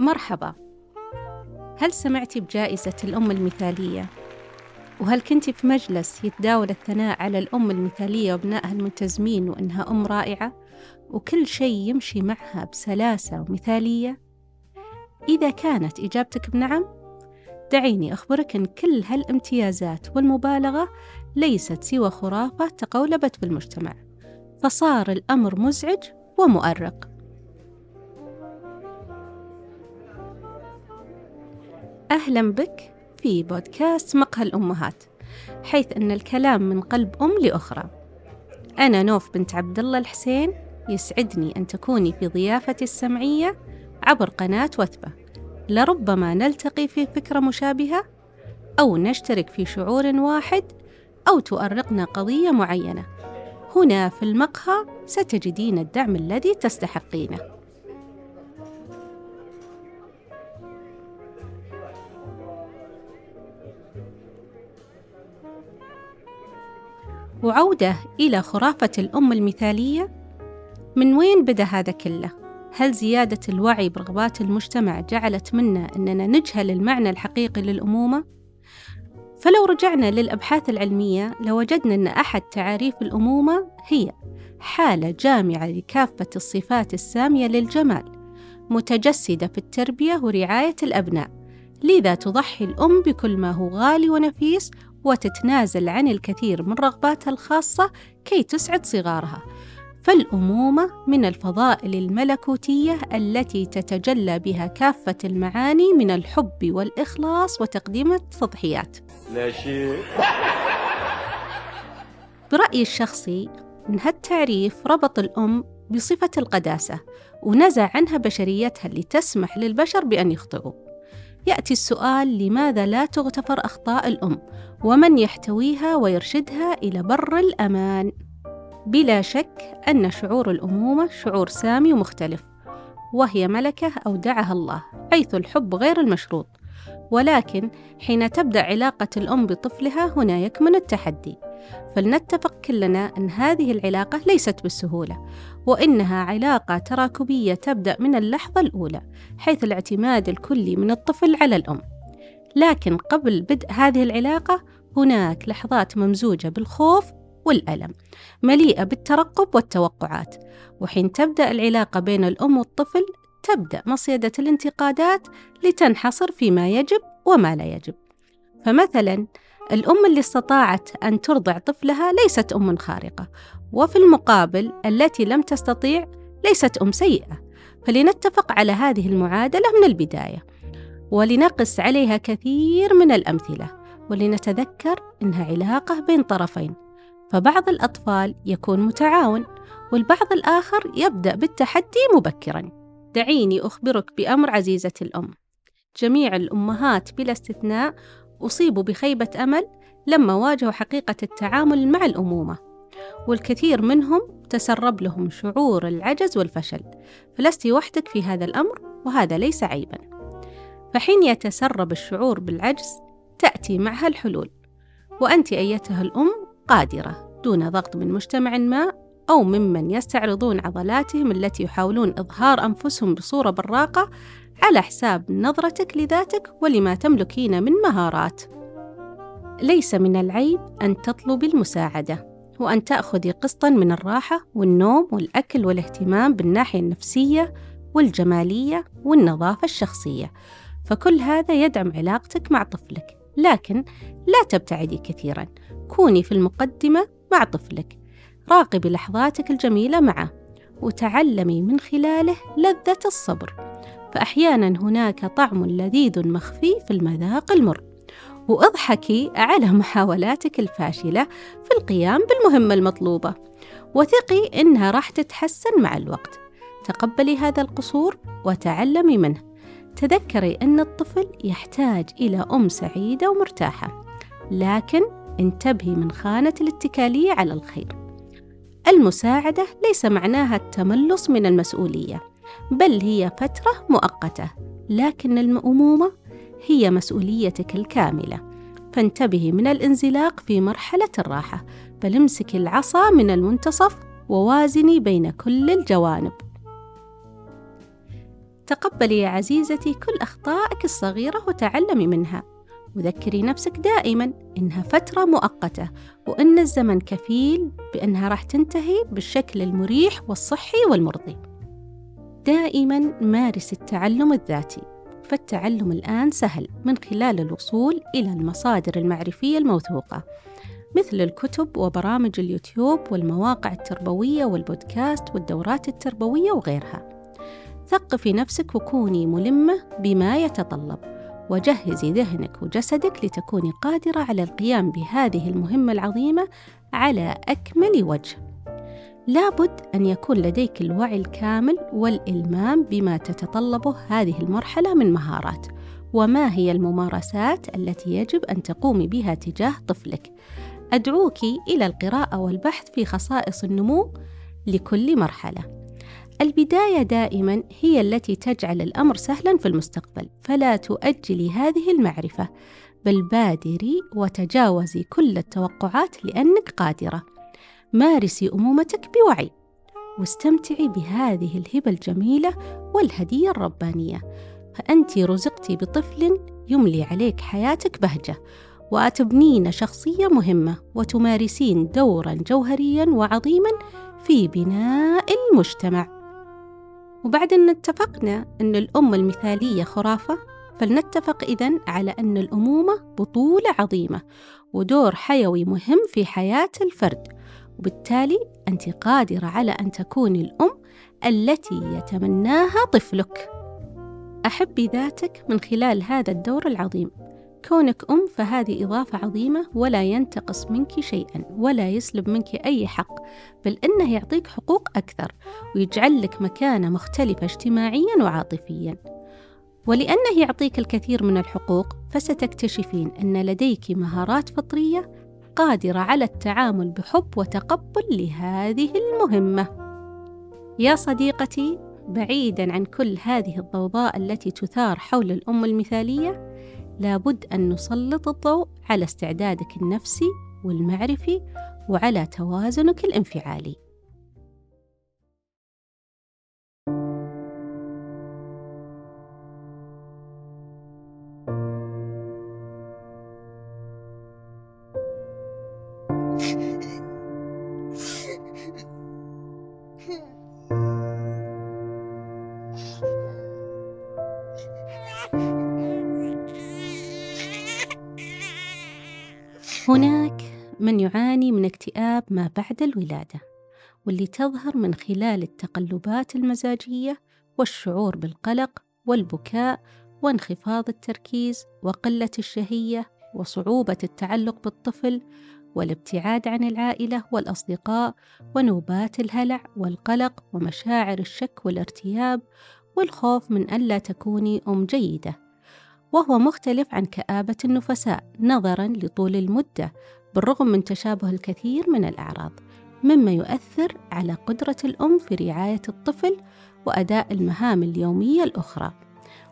مرحبا هل سمعتي بجائزة الأم المثالية؟ وهل كنتي في مجلس يتداول الثناء على الأم المثالية وأبنائها الملتزمين وإنها أم رائعة وكل شيء يمشي معها بسلاسة ومثالية؟ إذا كانت إجابتك بنعم دعيني أخبرك أن كل هالامتيازات والمبالغة ليست سوى خرافة تقولبت بالمجتمع فصار الأمر مزعج ومؤرق أهلا بك في بودكاست مقهى الأمهات حيث أن الكلام من قلب أم لأخرى. أنا نوف بنت عبد الله الحسين يسعدني أن تكوني في ضيافتي السمعية عبر قناة وثبة. لربما نلتقي في فكرة مشابهة أو نشترك في شعور واحد أو تؤرقنا قضية معينة. هنا في المقهى ستجدين الدعم الذي تستحقينه. وعودة إلى خرافة الأم المثالية من وين بدأ هذا كله؟ هل زيادة الوعي برغبات المجتمع جعلت منا أننا نجهل المعنى الحقيقي للأمومة؟ فلو رجعنا للأبحاث العلمية لوجدنا أن أحد تعاريف الأمومة هي حالة جامعة لكافة الصفات السامية للجمال متجسدة في التربية ورعاية الأبناء لذا تضحي الأم بكل ما هو غالي ونفيس وتتنازل عن الكثير من رغباتها الخاصة كي تسعد صغارها. فالأمومة من الفضائل الملكوتية التي تتجلى بها كافة المعاني من الحب والإخلاص وتقديم التضحيات. لا شيء. برأيي الشخصي أن هالتعريف ربط الأم بصفة القداسة ونزع عنها بشريتها اللي تسمح للبشر بأن يخطئوا. يأتي السؤال لماذا لا تغتفر أخطاء الأم ومن يحتويها ويرشدها إلى بر الأمان؟ بلا شك أن شعور الأمومة شعور سامي ومختلف وهي ملكة أودعها الله حيث الحب غير المشروط. ولكن حين تبدأ علاقة الأم بطفلها هنا يكمن التحدي. فلنتفق كلنا أن هذه العلاقة ليست بالسهولة وإنها علاقة تراكبية تبدأ من اللحظة الأولى حيث الاعتماد الكلي من الطفل على الأم. لكن قبل بدء هذه العلاقة هناك لحظات ممزوجة بالخوف والألم مليئة بالترقب والتوقعات. وحين تبدأ العلاقة بين الأم والطفل تبدأ مصيدة الانتقادات لتنحصر فيما يجب وما لا يجب. فمثلا الأم اللي استطاعت أن ترضع طفلها ليست أم خارقة وفي المقابل التي لم تستطيع ليست أم سيئة. فلنتفق على هذه المعادلة من البداية ولنقس عليها كثير من الأمثلة ولنتذكر إنها علاقة بين طرفين. فبعض الأطفال يكون متعاون والبعض الآخر يبدأ بالتحدي مبكرا. دعيني أخبرك بأمر عزيزة الأم. جميع الأمهات بلا استثناء أصيبوا بخيبة أمل لما واجهوا حقيقة التعامل مع الأمومة والكثير منهم تسرب لهم شعور العجز والفشل. فلست وحدك في هذا الأمر وهذا ليس عيبا. فحين يتسرب الشعور بالعجز تأتي معها الحلول. وأنت أيتها الأم قادرة دون ضغط من مجتمع ما أو ممن يستعرضون عضلاتهم التي يحاولون إظهار أنفسهم بصورة براقة على حساب نظرتك لذاتك ولما تملكين من مهارات. ليس من العيب أن تطلبي المساعدة وأن تأخذي قسطا من الراحة والنوم والأكل والاهتمام بالناحية النفسية والجمالية والنظافة الشخصية، فكل هذا يدعم علاقتك مع طفلك، لكن لا تبتعدي كثيرا، كوني في المقدمة مع طفلك، راقبي لحظاتك الجميلة معه، وتعلمي من خلاله لذة الصبر. فأحيانا هناك طعم لذيذ مخفي في المذاق المر. وأضحكي على محاولاتك الفاشلة في القيام بالمهمة المطلوبة. وثقي إنها راح تتحسن مع الوقت. تقبلي هذا القصور وتعلمي منه. تذكري أن الطفل يحتاج إلى أم سعيدة ومرتاحة. لكن انتبهي من خانة الاتكالية على الخير. المساعدة ليس معناها التملص من المسؤولية بل هي فترة مؤقتة لكن الأمومة هي مسؤوليتك الكاملة. فانتبهي من الانزلاق في مرحلة الراحة بل امسكي العصا من المنتصف ووازني بين كل الجوانب. تقبلي يا عزيزتي كل أخطائك الصغيرة وتعلمي منها. وذكري نفسك دائما إنها فترة مؤقتة وإن الزمن كفيل بأنها راح تنتهي بالشكل المريح والصحي والمرضي. دائما مارس التعلم الذاتي فالتعلم الآن سهل من خلال الوصول إلى المصادر المعرفية الموثوقة مثل الكتب وبرامج اليوتيوب والمواقع التربوية والبودكاست والدورات التربوية وغيرها. ثقفي نفسك وكوني ملمة بما يتطلب. وجهزي ذهنك وجسدك لتكوني قادرة على القيام بهذه المهمة العظيمة على أكمل وجه. لابد أن يكون لديك الوعي الكامل والإلمام بما تتطلبه هذه المرحلة من مهارات، وما هي الممارسات التي يجب أن تقومي بها تجاه طفلك. أدعوك إلى القراءة والبحث في خصائص النمو لكل مرحلة. البداية دائما هي التي تجعل الأمر سهلا في المستقبل فلا تؤجلي هذه المعرفة بل بادري وتجاوزي كل التوقعات لأنك قادرة. مارسي أمومتك بوعي. واستمتعي بهذه الهبة الجميلة والهدية الربانية. فأنت رزقتي بطفل يملي عليك حياتك بهجة وتبنين شخصية مهمة وتمارسين دورا جوهريا وعظيما في بناء المجتمع. وبعد أن اتفقنا أن الأم المثالية خرافة فلنتفق إذن على أن الأمومة بطولة عظيمة ودور حيوي مهم في حياة الفرد. وبالتالي أنت قادرة على أن تكوني الأم التي يتمناها طفلك. أحبي ذاتك من خلال هذا الدور العظيم. كونك أم فهذه إضافة عظيمة ولا ينتقص منك شيئا ولا يسلب منك أي حق بل إنه يعطيك حقوق أكثر ويجعل لك مكانة مختلفة اجتماعيا وعاطفيا. ولأنه يعطيك الكثير من الحقوق فستكتشفين أن لديك مهارات فطرية قادرة على التعامل بحب وتقبل لهذه المهمة. يا صديقتي بعيدا عن كل هذه الضوضاء التي تثار حول الأم المثالية لابد أن نسلط الضوء على استعدادك النفسي والمعرفي وعلى توازنك الانفعالي. هناك من يعاني من اكتئاب ما بعد الولادة واللي تظهر من خلال التقلبات المزاجية والشعور بالقلق والبكاء وانخفاض التركيز وقلة الشهية وصعوبة التعلق بالطفل والابتعاد عن العائلة والأصدقاء ونوبات الهلع والقلق ومشاعر الشك والارتياب والخوف من ألا تكوني أم جيدة. وهو مختلف عن كآبة النفساء نظرا لطول المدة بالرغم من تشابه الكثير من الأعراض مما يؤثر على قدرة الأم في رعاية الطفل وأداء المهام اليومية الأخرى.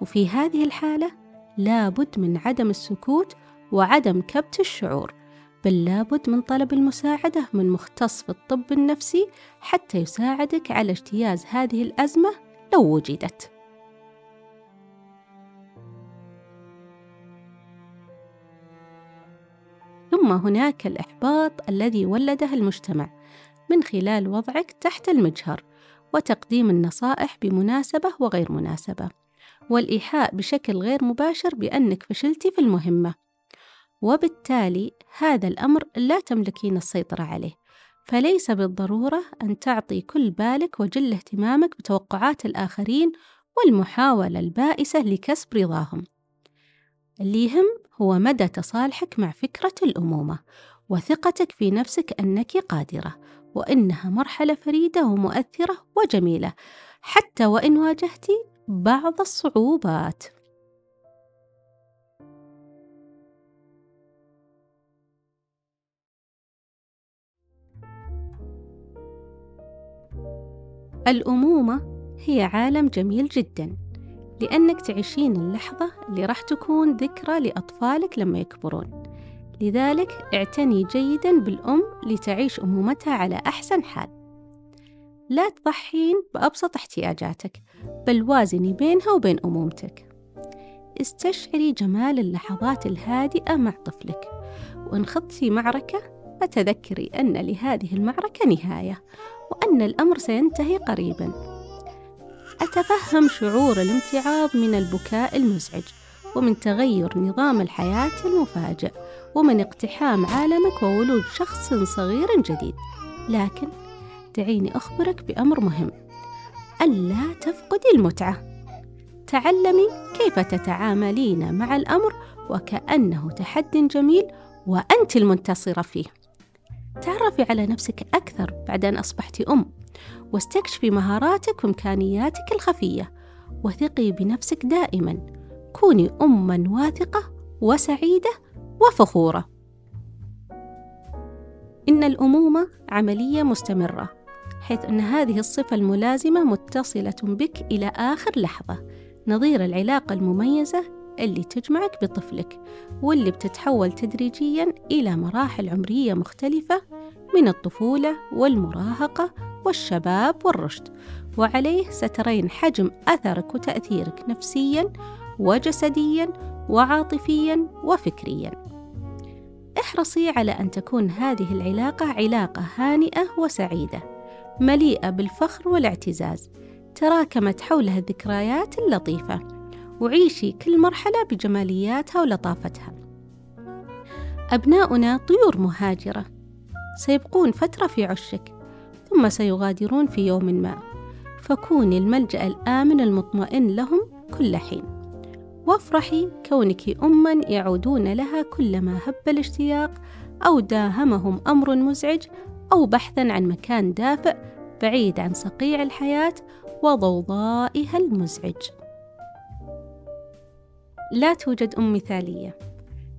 وفي هذه الحالة لابد من عدم السكوت وعدم كبت الشعور بل لابد من طلب المساعدة من مختص في الطب النفسي حتى يساعدك على اجتياز هذه الأزمة لو وجدت. ثم هناك الإحباط الذي ولده المجتمع من خلال وضعك تحت المجهر وتقديم النصائح بمناسبة وغير مناسبة والإيحاء بشكل غير مباشر بأنك فشلتي في المهمة. وبالتالي هذا الأمر لا تملكين السيطرة عليه فليس بالضرورة أن تعطي كل بالك وجل اهتمامك بتوقعات الآخرين والمحاولة البائسة لكسب رضاهم. اللي يهم هو مدى تصالحك مع فكرة الأمومة وثقتك في نفسك أنك قادرة وإنها مرحلة فريدة ومؤثرة وجميلة حتى وإن واجهت بعض الصعوبات. الأمومة هي عالم جميل جدا. لأنك تعيشين اللحظة اللي راح تكون ذكرى لأطفالك لما يكبرون. لذلك اعتني جيدا بالأم لتعيش أمومتها على أحسن حال. لا تضحين بأبسط احتياجاتك بل وازني بينها وبين أمومتك. استشعري جمال اللحظات الهادئة مع طفلك. وإن خضتي معركة فتذكري أن لهذه المعركة نهاية وأن الأمر سينتهي قريبا. أتفهم شعور الامتعاض من البكاء المزعج ومن تغير نظام الحياة المفاجئ ومن اقتحام عالمك وولوج شخص صغير جديد. لكن دعيني أخبرك بأمر مهم. ألا تفقدي المتعة. تعلمي كيف تتعاملين مع الأمر وكأنه تحد جميل وأنت المنتصرة فيه. تعرفي على نفسك أكثر بعد أن أصبحت أم واستكشفي مهاراتك وإمكانياتك الخفية وثقي بنفسك دائما. كوني أما واثقة وسعيدة وفخورة. إن الأمومة عملية مستمرة حيث أن هذه الصفة الملازمة متصلة بك إلى آخر لحظة نظير العلاقة المميزة اللي تجمعك بطفلك واللي بتتحول تدريجيا إلى مراحل عمرية مختلفة من الطفولة والمراهقة والشباب والرشد. وعليه سترين حجم أثرك وتأثيرك نفسيا وجسديا وعاطفيا وفكريا. احرصي على أن تكون هذه العلاقة علاقة هانئة وسعيدة مليئة بالفخر والاعتزاز تراكمت حولها الذكريات اللطيفة وعيشي كل مرحلة بجمالياتها ولطافتها. أبناؤنا طيور مهاجرة. سيبقون فترة في عشك ثم سيغادرون في يوم ما. فكوني الملجأ الآمن المطمئن لهم كل حين. وافرحي كونك أما يعودون لها كلما هب الاشتياق أو داهمهم أمر مزعج أو بحثا عن مكان دافئ بعيد عن صقيع الحياة وضوضائها المزعج. لا توجد أم مثالية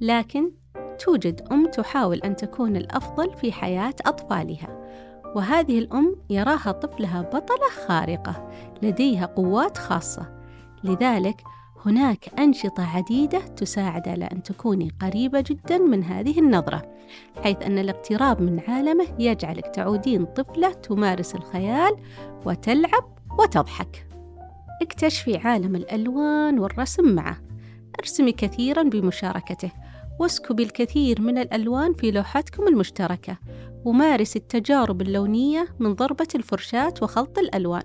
لكن توجد أم تحاول أن تكون الأفضل في حياة أطفالها وهذه الأم يراها طفلها بطلة خارقة لديها قوات خاصة. لذلك هناك أنشطة عديدة تساعد على أن تكوني قريبة جدا من هذه النظرة حيث أن الاقتراب من عالمه يجعلك تعودين طفلة تمارس الخيال وتلعب وتضحك. اكتشفي عالم الألوان والرسم معه. أرسمي كثيرا بمشاركته واسكبي الكثير من الألوان في لوحتكم المشتركة ومارسي التجارب اللونية من ضربة الفرشاة وخلط الألوان.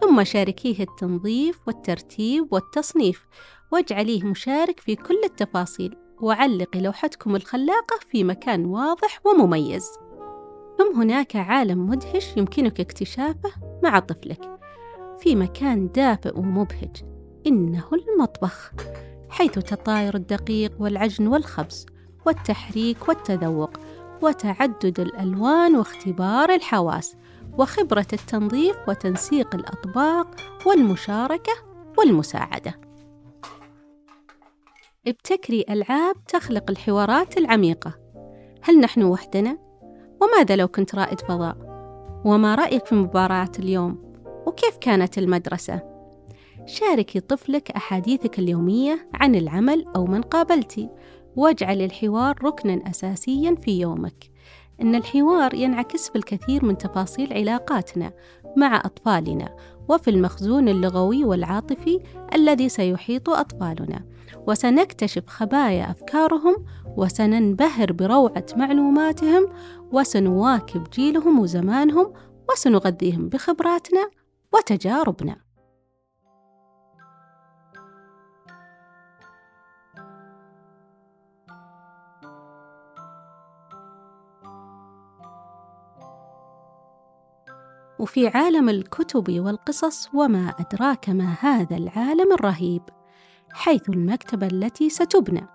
ثم شاركيه التنظيف والترتيب والتصنيف واجعليه مشارك في كل التفاصيل وعلقي لوحتكم الخلاقة في مكان واضح ومميز. ثم هناك عالم مدهش يمكنك اكتشافه مع طفلك في مكان دافئ ومبهج إنه المطبخ. حيث تطاير الدقيق والعجن والخبز والتحريك والتذوق وتعدد الألوان واختبار الحواس وخبرة التنظيف وتنسيق الأطباق والمشاركة والمساعدة. ابتكري ألعاب تخلق الحوارات العميقة. هل نحن وحدنا؟ وماذا لو كنت رائد فضاء؟ وما رأيك في مباراة اليوم؟ وكيف كانت المدرسة؟ شاركي طفلك أحاديثك اليومية عن العمل أو من قابلتي واجعل الحوار ركنا أساسيا في يومك. إن الحوار ينعكس في الكثير من تفاصيل علاقاتنا مع أطفالنا وفي المخزون اللغوي والعاطفي الذي سيحيط أطفالنا. وسنكتشف خبايا أفكارهم وسننبهر بروعة معلوماتهم وسنواكب جيلهم وزمانهم وسنغذيهم بخبراتنا وتجاربنا. وفي عالم الكتب والقصص وما أدراك ما هذا العالم الرهيب حيث المكتبة التي ستبنى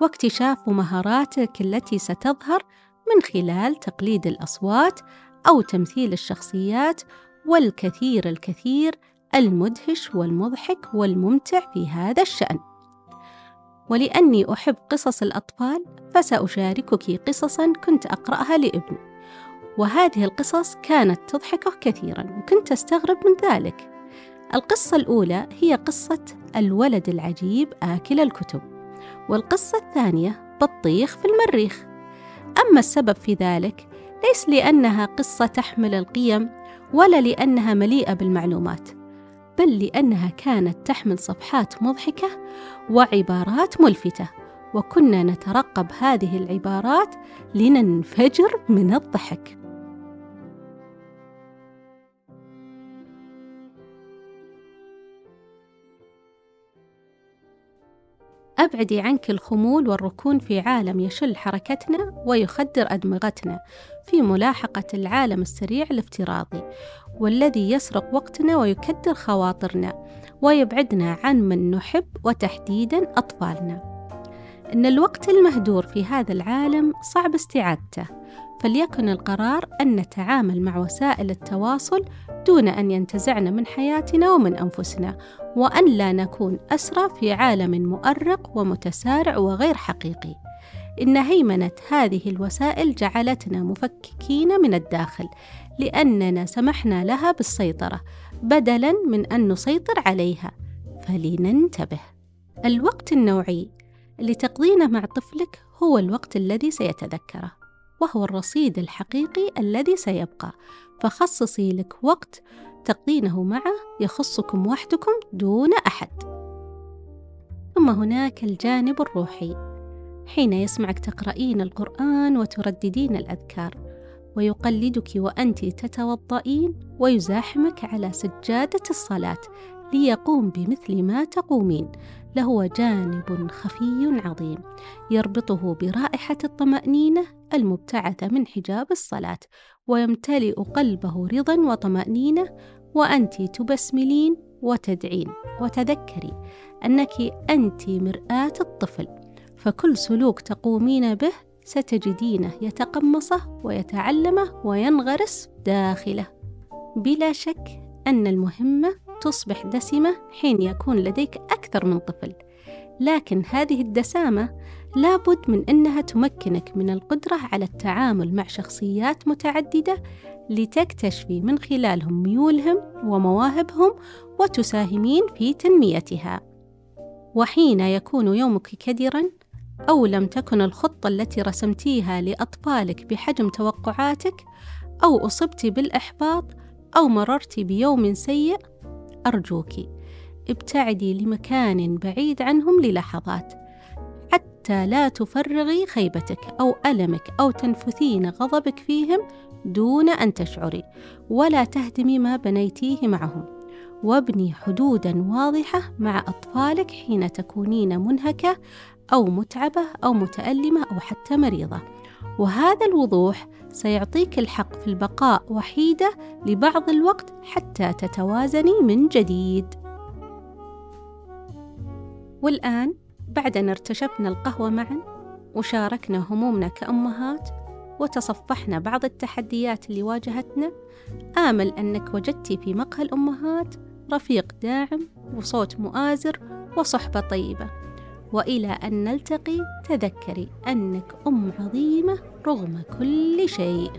واكتشاف مهاراتك التي ستظهر من خلال تقليد الأصوات أو تمثيل الشخصيات والكثير الكثير المدهش والمضحك والممتع في هذا الشأن. ولأني أحب قصص الأطفال فسأشاركك قصصا كنت أقرأها لابني وهذه القصص كانت تضحكه كثيرا وكنت أستغرب من ذلك. القصة الأولى هي قصة الولد العجيب آكل الكتب والقصة الثانية بطيخ في المريخ. أما السبب في ذلك ليس لأنها قصة تحمل القيم ولا لأنها مليئة بالمعلومات بل لأنها كانت تحمل صفحات مضحكة وعبارات ملفتة وكنا نترقب هذه العبارات لننفجر من الضحك. أبعدي عنك الخمول والركون في عالم يشل حركتنا ويخدر أدمغتنا في ملاحقة العالم السريع الافتراضي والذي يسرق وقتنا ويكدر خواطرنا ويبعدنا عن من نحب وتحديدا أطفالنا. إن الوقت المهدور في هذا العالم صعب استعادته فليكن القرار أن نتعامل مع وسائل التواصل دون أن ينتزعن من حياتنا ومن أنفسنا وأن لا نكون أسرى في عالم مؤرق ومتسارع وغير حقيقي. إن هيمنة هذه الوسائل جعلتنا مفككين من الداخل لأننا سمحنا لها بالسيطرة بدلا من أن نسيطر عليها. فلننتبه. الوقت النوعي اللي تقضينه مع طفلك هو الوقت الذي سيتذكره. وهو الرصيد الحقيقي الذي سيبقى. فخصصي لك وقت تقضينه معه يخصكم وحدكم دون أحد. ثم هناك الجانب الروحي. حين يسمعك تقرأين القرآن وترددين الأذكار ويقلدك وأنت تتوضئين ويزاحمك على سجادة الصلاة ليقوم بمثل ما تقومين. لهو جانب خفي عظيم يربطه برائحة الطمأنينة المبتعثة من حجاب الصلاة ويمتلئ قلبه رضا وطمأنينة وأنت تبسملين وتدعين. وتذكري أنك أنت مرآة الطفل فكل سلوك تقومين به ستجدينه يتقمصه ويتعلمه وينغرس داخله. بلا شك أن المهمة تصبح دسمة حين يكون لديك أكثر من طفل. لكن هذه الدسامة لابد من أنها تمكنك من القدرة على التعامل مع شخصيات متعددة لتكتشفي من خلالهم ميولهم ومواهبهم وتساهمين في تنميتها. وحين يكون يومك كدرا أو لم تكن الخطة التي رسمتيها لأطفالك بحجم توقعاتك أو أصبت بالإحباط أو مررت بيوم سيء أرجوك ابتعدي لمكان بعيد عنهم للحظات حتى لا تفرغي خيبتك أو ألمك أو تنفثين غضبك فيهم دون أن تشعري ولا تهدمي ما بنيتيه معهم وابني حدودا واضحة مع أطفالك حين تكونين منهكة أو متعبة أو متألمة أو حتى مريضة. وهذا الوضوح سيعطيك الحق في البقاء وحيدة لبعض الوقت حتى تتوازني من جديد. والآن بعد أن ارتشفنا القهوة معا وشاركنا همومنا كأمهات وتصفحنا بعض التحديات اللي واجهتنا آمل أنك وجدتي في مقهى الأمهات رفيق داعم وصوت مؤازر وصحبة طيبة وإلى أن نلتقي تذكري أنك أم عظيمة رغم كل شيء.